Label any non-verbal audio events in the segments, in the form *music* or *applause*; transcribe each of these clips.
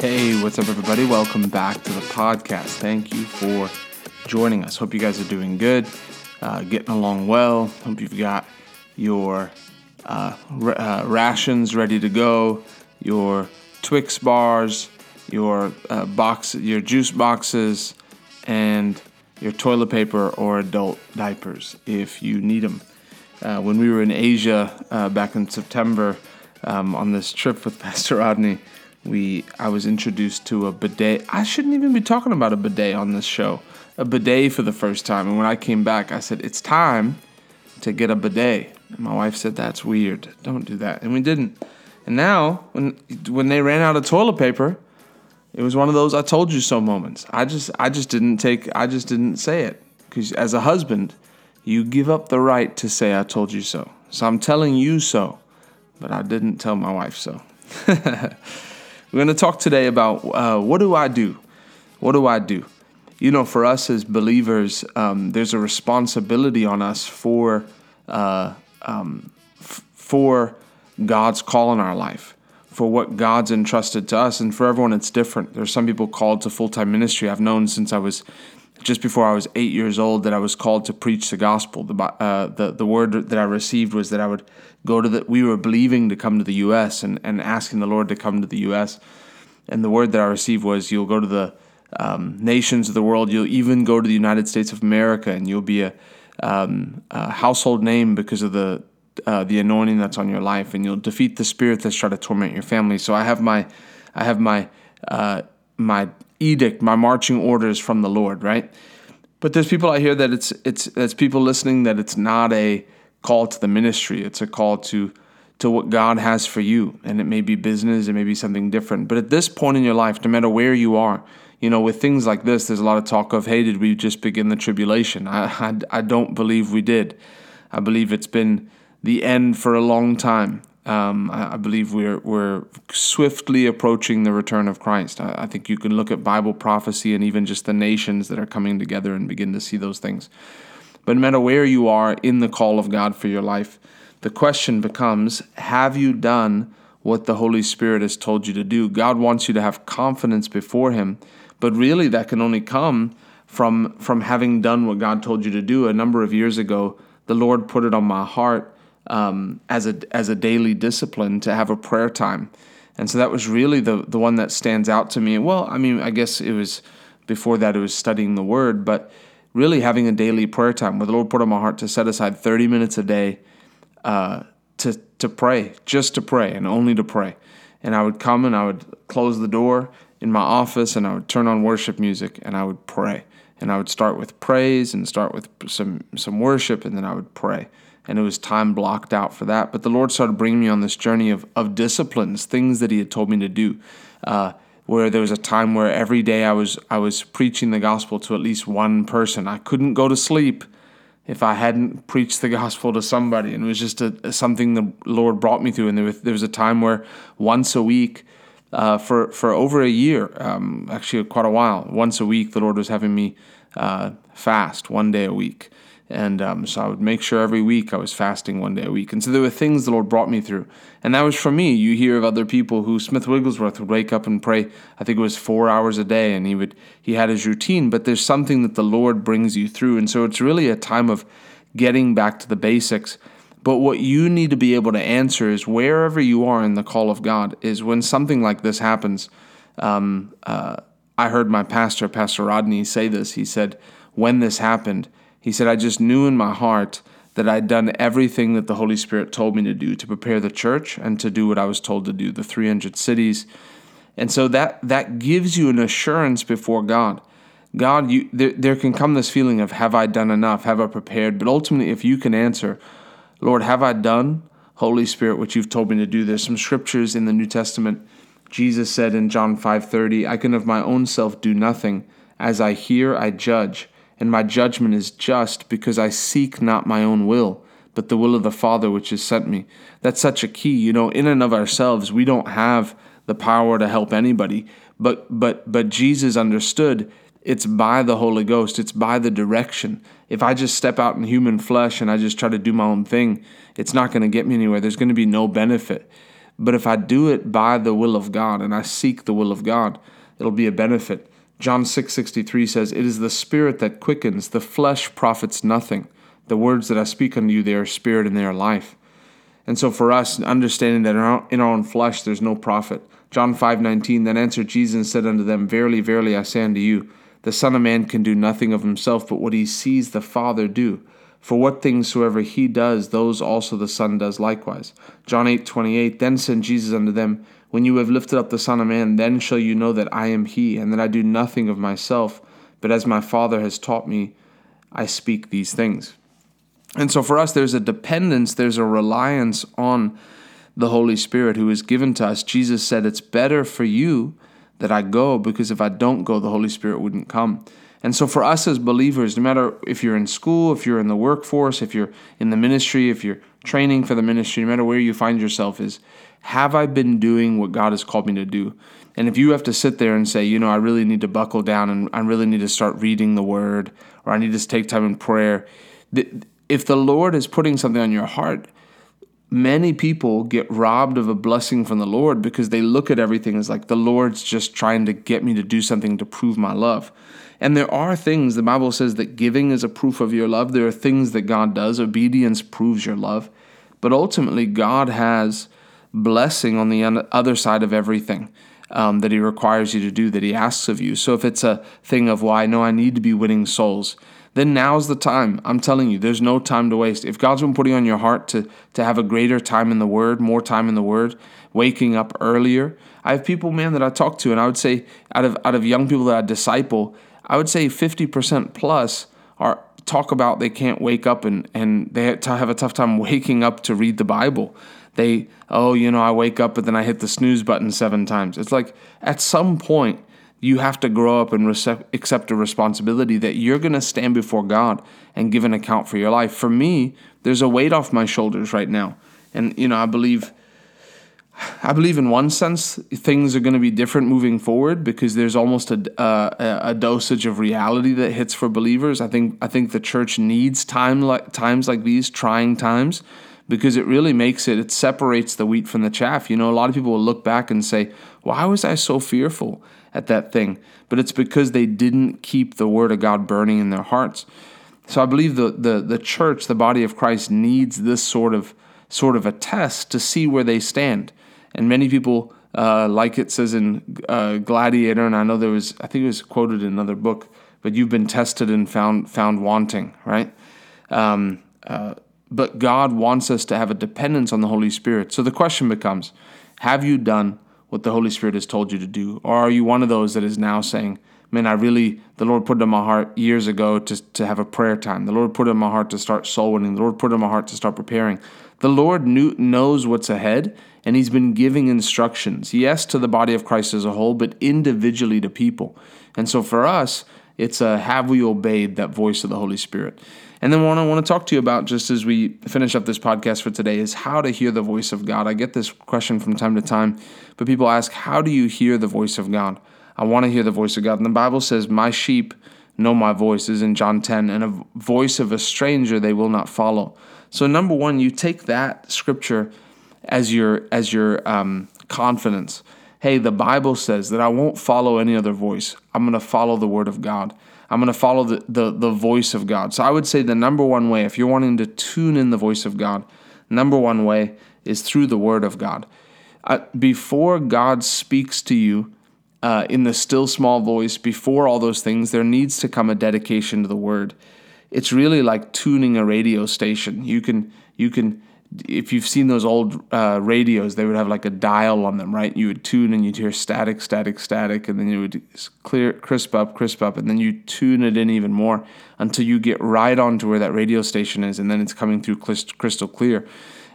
Hey, what's up, everybody? Welcome back to the podcast. Thank you for joining us. Hope you guys are doing good, uh, getting along well. Hope you've got your uh, r- uh, rations ready to go, your Twix bars, your uh, box, your juice boxes, and your toilet paper or adult diapers if you need them. Uh, when we were in Asia uh, back in September um, on this trip with *laughs* Pastor Rodney we I was introduced to a bidet. I shouldn't even be talking about a bidet on this show. A bidet for the first time. And when I came back, I said, "It's time to get a bidet." And my wife said, "That's weird. Don't do that." And we didn't. And now, when when they ran out of toilet paper, it was one of those "I told you so" moments. I just I just didn't take I just didn't say it because as a husband, you give up the right to say "I told you so." So I'm telling you so, but I didn't tell my wife so. *laughs* We're going to talk today about uh, what do I do? What do I do? You know, for us as believers, um, there's a responsibility on us for uh, um, f- for God's call in our life, for what God's entrusted to us, and for everyone it's different. There's some people called to full time ministry. I've known since I was just before I was eight years old that I was called to preach the gospel. The uh, the the word that I received was that I would go to the. We were believing to come to the U.S. and and asking the Lord to come to the U.S. And the word that I received was, "You'll go to the um, nations of the world. You'll even go to the United States of America, and you'll be a, um, a household name because of the uh, the anointing that's on your life, and you'll defeat the spirit that's trying to torment your family." So I have my I have my uh, my edict, my marching orders from the Lord, right? But there's people out here that it's it's it's people listening that it's not a call to the ministry. It's a call to to what God has for you, and it may be business, it may be something different. But at this point in your life, no matter where you are, you know, with things like this, there's a lot of talk of, hey, did we just begin the tribulation? I I, I don't believe we did. I believe it's been the end for a long time. Um, I, I, believe we're we're swiftly approaching the return of Christ. I, I, think you can look at Bible prophecy and even just the nations that are coming together and begin to see those things. But no matter where you are in the call of God for your life, the question becomes: Have you done what the Holy Spirit has told you to do? God wants you to have confidence before Him, but really that can only come from from having done what God told you to do. A number of years ago, the Lord put it on my heart um, as a as a daily discipline to have a prayer time, and so that was really the the one that stands out to me. Well, I mean, I guess it was before that it was studying the Word, but really having a daily prayer time where the Lord put on my heart to set aside thirty minutes a day uh, to to pray, just to pray and only to pray. And I would come and I would close the door in my office and I would turn on worship music and I would pray. And I would start with praise and start with some some worship and then I would pray and it was time blocked out for that. But the Lord started bringing me on this journey of, of disciplines, things that He had told me to do. Uh, where there was a time where every day I was I was preaching the gospel to at least one person. I couldn't go to sleep if I hadn't preached the gospel to somebody, and it was just a, something the Lord brought me through. And there was, there was a time where once a week. Uh, for for over a year, um, actually quite a while. Once a week, the Lord was having me uh, fast one day a week, and um, so I would make sure every week I was fasting one day a week. And so there were things the Lord brought me through. And that was for me. You hear of other people who Smith Wigglesworth would wake up and pray, I think it was four hours a day, and he would he had his routine, but there's something that the Lord brings you through. And so it's really a time of getting back to the basics. But what you need to be able to answer is wherever you are in the call of God, is when something like this happens. Um, uh, I heard my pastor, Pastor Rodney, say this. He said, when this happened, he said, I just knew in my heart that I'd done everything that the Holy Spirit told me to do to prepare the church and to do what I was told to do, the 300 cities. And so that, that gives you an assurance before God. God, you, there, there can come this feeling of, have I done enough? Have I prepared? But ultimately, if you can answer, Lord, have I done, Holy Spirit, what you've told me to do? There's some scriptures in the New Testament. Jesus said in John 5:30, I can of my own self do nothing. As I hear, I judge and my judgment is just, because I seek not my own will, but the will of the Father which has sent me. That's such a key. You know, in and of ourselves, we don't have the power to help anybody, but but but Jesus understood it's by the Holy Ghost, it's by the direction. If I just step out in human flesh and I just try to do my own thing, it's not going to get me anywhere. There's going to be no benefit. But if I do it by the will of God and I seek the will of God, it'll be a benefit. John 6:63 says, "It is the spirit that quickens; the flesh profits nothing. The words that I speak unto you, they are spirit and they are life." And so for us, understanding that in our, in our own flesh there's no profit. John 5:19 Then answered Jesus and said unto them, Verily, verily, I say unto you, the Son of Man can do nothing of himself, but what he sees the Father do. For what things soever he does, those also the Son does likewise. John 8 28 Then said Jesus unto them, When you have lifted up the Son of Man, then shall you know that I am he, and that I do nothing of myself, but as my Father has taught me, I speak these things. And so for us, there's a dependence, there's a reliance on the Holy Spirit who is given to us. Jesus said, It's better for you that I go, because if I don't go, the Holy Spirit wouldn't come. And so, for us as believers, no matter if you're in school, if you're in the workforce, if you're in the ministry, if you're training for the ministry, no matter where you find yourself, is have I been doing what God has called me to do? And if you have to sit there and say, you know, I really need to buckle down and I really need to start reading the word or I need to take time in prayer, if the Lord is putting something on your heart, many people get robbed of a blessing from the Lord because they look at everything as like the Lord's just trying to get me to do something to prove my love. And there are things, the Bible says that giving is a proof of your love. There are things that God does. Obedience proves your love. But ultimately, God has blessing on the other side of everything um, that He requires you to do, that He asks of you. So if it's a thing of, well, I know I need to be winning souls, then now's the time. I'm telling you, there's no time to waste. If God's been putting on your heart to, to have a greater time in the Word, more time in the Word, waking up earlier, I have people, man, that I talk to, and I would say out of out of young people that I disciple, I would say 50% plus are talk about they can't wake up and, and they have a tough time *laughs* waking up to read the Bible. They, oh, you know, I wake up but then I hit the snooze button seven times. It's like at some point, you have to grow up and rece- accept a responsibility that you're going to stand before God and give an account for your life. For me, there's a weight off my shoulders right now. And, you know, I believe I believe in one sense things are going to be different moving forward because there's almost a, uh, a dosage of reality that hits for believers. I think I think the church needs time like times like these, trying times, because it really makes it it separates the wheat from the chaff. You know, a lot of people will look back and say, "Why was I so fearful at that thing?" But it's because they didn't keep the word of God burning in their hearts. So I believe the the the church, the body of Christ, needs this sort of sort of a test to see where they stand and many people, uh, like it says in uh, Gladiator, and I know there was, I think it was quoted in another book, but you've been tested and found found wanting, right? Um, uh, but God wants us to have a dependence on the Holy Spirit. So the question becomes: Have you done what the Holy Spirit has told you to do, or are you one of those that is now saying? man, I really, the Lord put it in my heart years ago to, to have a prayer time. The Lord put it in my heart to start soul winning. The Lord put it in my heart to start preparing. The Lord knew, knows what's ahead, and He's been giving instructions, yes, to the body of Christ as a whole, but individually to people. And so for us, it's a have we obeyed that voice of the Holy Spirit? And then what I want to talk to you about, just as we finish up this podcast for today, is how to hear the voice of God. I get this question from time to time, but people ask, How do you hear the voice of God? I want to hear the voice of God. And the Bible says, My sheep know my voice, is in John 10, and a voice of a stranger they will not follow. So number one, you take that scripture as your as your um, confidence. Hey, the Bible says that I won't follow any other voice. I'm going to follow the Word of God. I'm going to follow the, the the voice of God. So I would say the number one way, if you're wanting to tune in the voice of God, number one way is through the Word of God. Uh, before God speaks to you, uh, in the still small voice, before all those things, there needs to come a dedication to the word it's really like tuning a radio station. You can you can if you've seen those old uh, radios, they would have like a dial on them, right? You would tune and you'd hear static, static, static, and then you would clear, crisp up, crisp up, and then you tune it in even more until you get right onto where that radio station is, and then it's coming through crystal clear.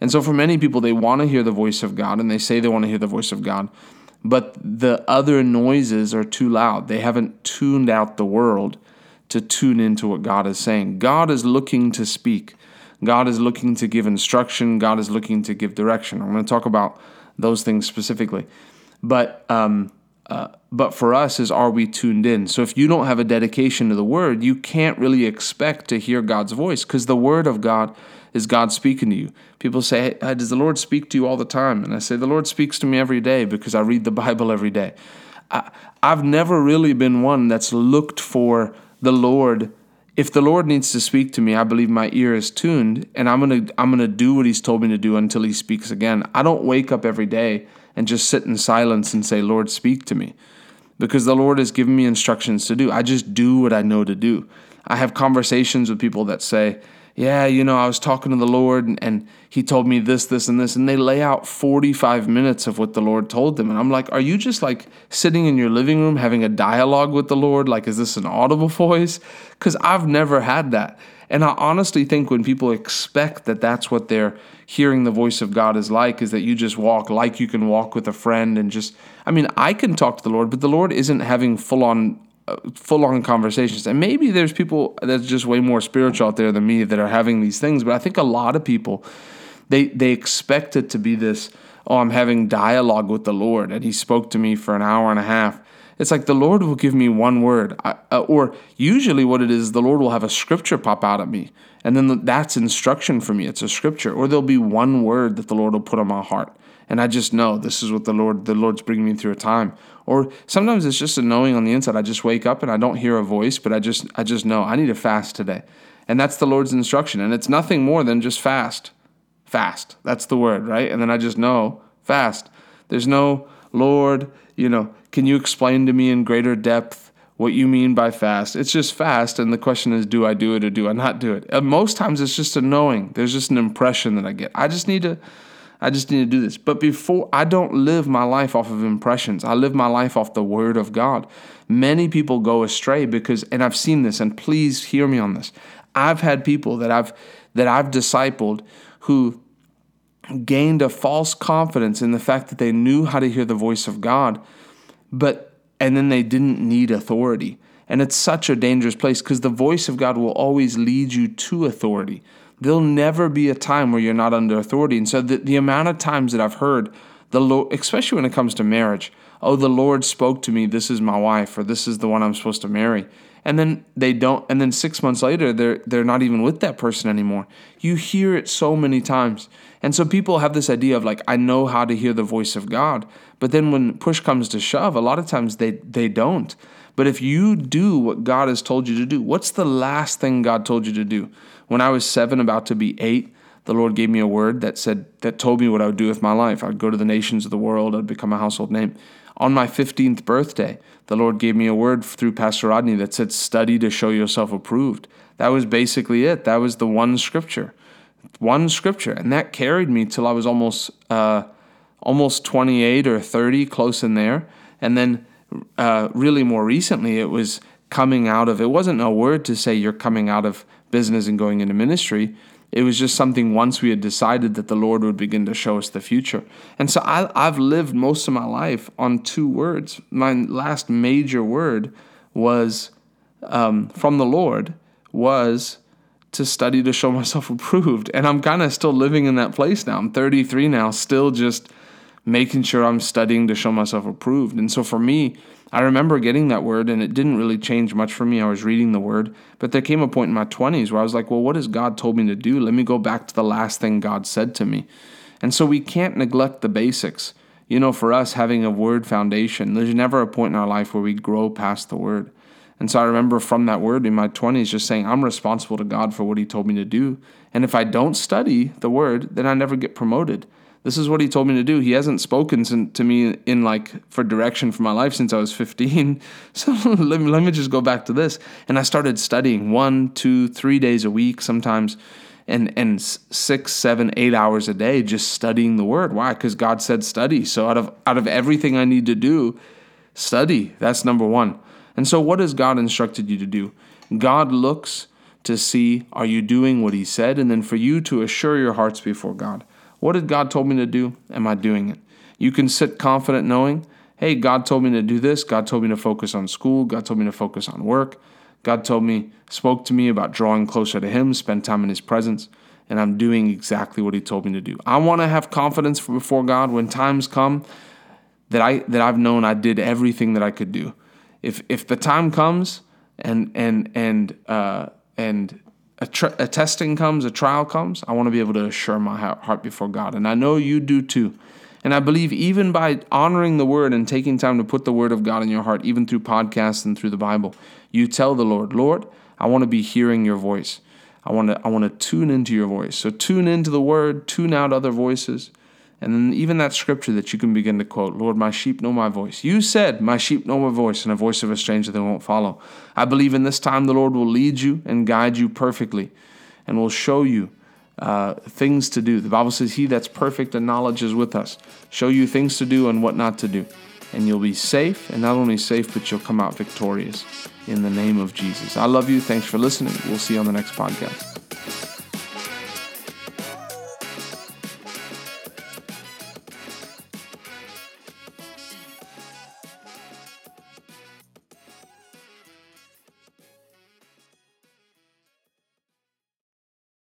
And so, for many people, they want to hear the voice of God, and they say they want to hear the voice of God, but the other noises are too loud. They haven't tuned out the world to tune into what God is saying. God is looking to speak. God is looking to give instruction. God is looking to give direction. I'm going to talk about those things specifically. But um, uh, but for us is are we tuned in? So if you don't have a dedication to the word, you can't really expect to hear God's voice because the word of God is God speaking to you? People say, hey, Does the Lord speak to you all the time? And I say, The Lord speaks to me every day because I read the *laughs* Bible every day. I, I've never really been one that's looked for the Lord. If the Lord needs to speak to me, I believe my ear is tuned and I'm going to I'm going to do what he's told me to do until he speaks again. I don't wake up every day and just sit in silence and say, "Lord, speak to me." Because the Lord has given me instructions to do. I just do what I know to do. I have conversations with people that say, yeah, you know, I was talking to the Lord and, and, he told me this, this, and this. And they lay out 45 minutes of what the Lord told them. And I'm like, are you just like sitting in your living room having a dialogue with the Lord? Like, is this an audible *laughs* voice? Because I've never had that. And I honestly think when people expect that that's what they're hearing the voice of God is like, is that you just walk like you can walk with a friend and just, I mean, I can talk to the Lord, but the Lord isn't having full on full on conversations. And maybe there's people that's just way more spiritual out there than me that are having these things, but I think a lot of people they they expect it to be this, oh, I'm having dialogue with the Lord and he spoke to me for an hour and a half. It's like the Lord will give me one word, I, uh, or usually what it is, the Lord will have a scripture pop out at me, and then that's instruction for me. It's a scripture, or there'll be one word that the Lord will put on my heart, and I just know this is what the Lord, the Lord's bringing me through a time. Or sometimes it's just a knowing on the inside. I just wake up and I don't hear a voice, but I just, I just know I need to fast today, and that's the Lord's instruction, and it's nothing more than just fast, fast. That's the word, right? And then I just know fast. There's no Lord, you know, can you explain to me in greater depth what you mean by fast? It's just fast, and the question is, do I do it or do I not do it? And most times it's just a knowing. There's just an impression that I get. I just need to. I just need to do this. But before, I don't live my life off of impressions. I live my life off the Word of God. Many people go astray because, and I've seen this, and please hear me on this. I've had people that I've that I've discipled who gained a false confidence in the fact that they knew how to hear the voice of God, but and then they didn't need authority. And it's such a dangerous place because the voice of God will always lead you to authority. There'll never be a time where you're not under authority. And so the, the amount of times that I've heard the Lord, especially when it comes to marriage, oh, the Lord spoke to me, this is my wife, or this is the one I'm supposed to marry. And then they don't and then 6 months later they're they're not even with that person anymore. You hear it so many times. And so people have this idea of like I know how to hear the voice of God. But then when push comes to shove a lot of times they they don't but if you do what God has told you to do what's the last thing God told you to do when I was 7 about to be 8 the Lord gave me a word that said that told me what I would do with my life. I'd go to the nations of the world, I'd become a household name. On my 15th birthday, the Lord gave me a word through Pastor Rodney that said, Study to show yourself approved. That was basically it. That was the one scripture. One scripture. And that carried me till I was almost uh, almost 28 or 30, close in there. And then uh, really more recently, it was coming out of, it wasn't a word to say you're coming out of business and going into ministry. It was just something once we had decided that the Lord would begin to show us the future. And so I, I've lived most of my life on two words. My last major word was um, from the Lord was to study to show *laughs* myself approved. And I'm kind of still living in that place now. I'm 33 now, still just making sure I'm studying to show myself approved. And so for me, I remember getting that word and it didn't really change much for me. I was reading the word, but there came a point in my 20s where I was like, well, what has God told me to do? Let me go back to the last thing God said to me. And so we can't neglect the basics. You know, for us, having a word foundation, there's never a point in our life where we grow past the word. And so I remember from that word in my 20s just saying, I'm responsible to God for what He told me to do. And if I don't study the word, then I never get promoted. This is what he told me to do. He hasn't spoken to me in like for direction for my life since I was 15. *laughs* So let me, let me just go back to this. And I started studying one, two, three days a week sometimes, and and six, seven, eight hours a day just studying the word. Why? Because God said study. So out of out of everything I need to do, study. That's number one. And so what has God instructed you to do? God looks to see are you doing what He said, and then for you to assure your hearts before God. What did God told me to do? Am I doing it? You can sit confident knowing, hey, God told me to do this. God told me to focus on school. God told me to focus on work. God told me, spoke to me about drawing closer to Him, spend time in His presence, and I'm doing exactly what He told me to do. I want to have confidence before God when times come that I that I've known I did everything that I could do. If if the time comes and and and uh, and a, tr- a testing comes, a trial comes, I want to be able to assure my heart before God. And I know you do too. And I believe even by honoring the word and taking time to put the word of God in your heart, even through podcasts and through the Bible, you tell the Lord, Lord, I want to be hearing your voice. I want to I want to tune into your voice. So tune into the word, tune out other voices. And then even that scripture that you can begin to quote, Lord, my sheep know my voice. You said, My sheep know my voice, and a voice of a stranger they won't follow. I believe in this time the Lord will lead you and guide you perfectly and will show you uh, things to do. The Bible says, He that's perfect in knowledge is with us. Show you things to do and what not to do. And you'll be safe, and not only safe, but you'll come out victorious in the name of Jesus. I love you. Thanks for listening. We'll see you on the next podcast.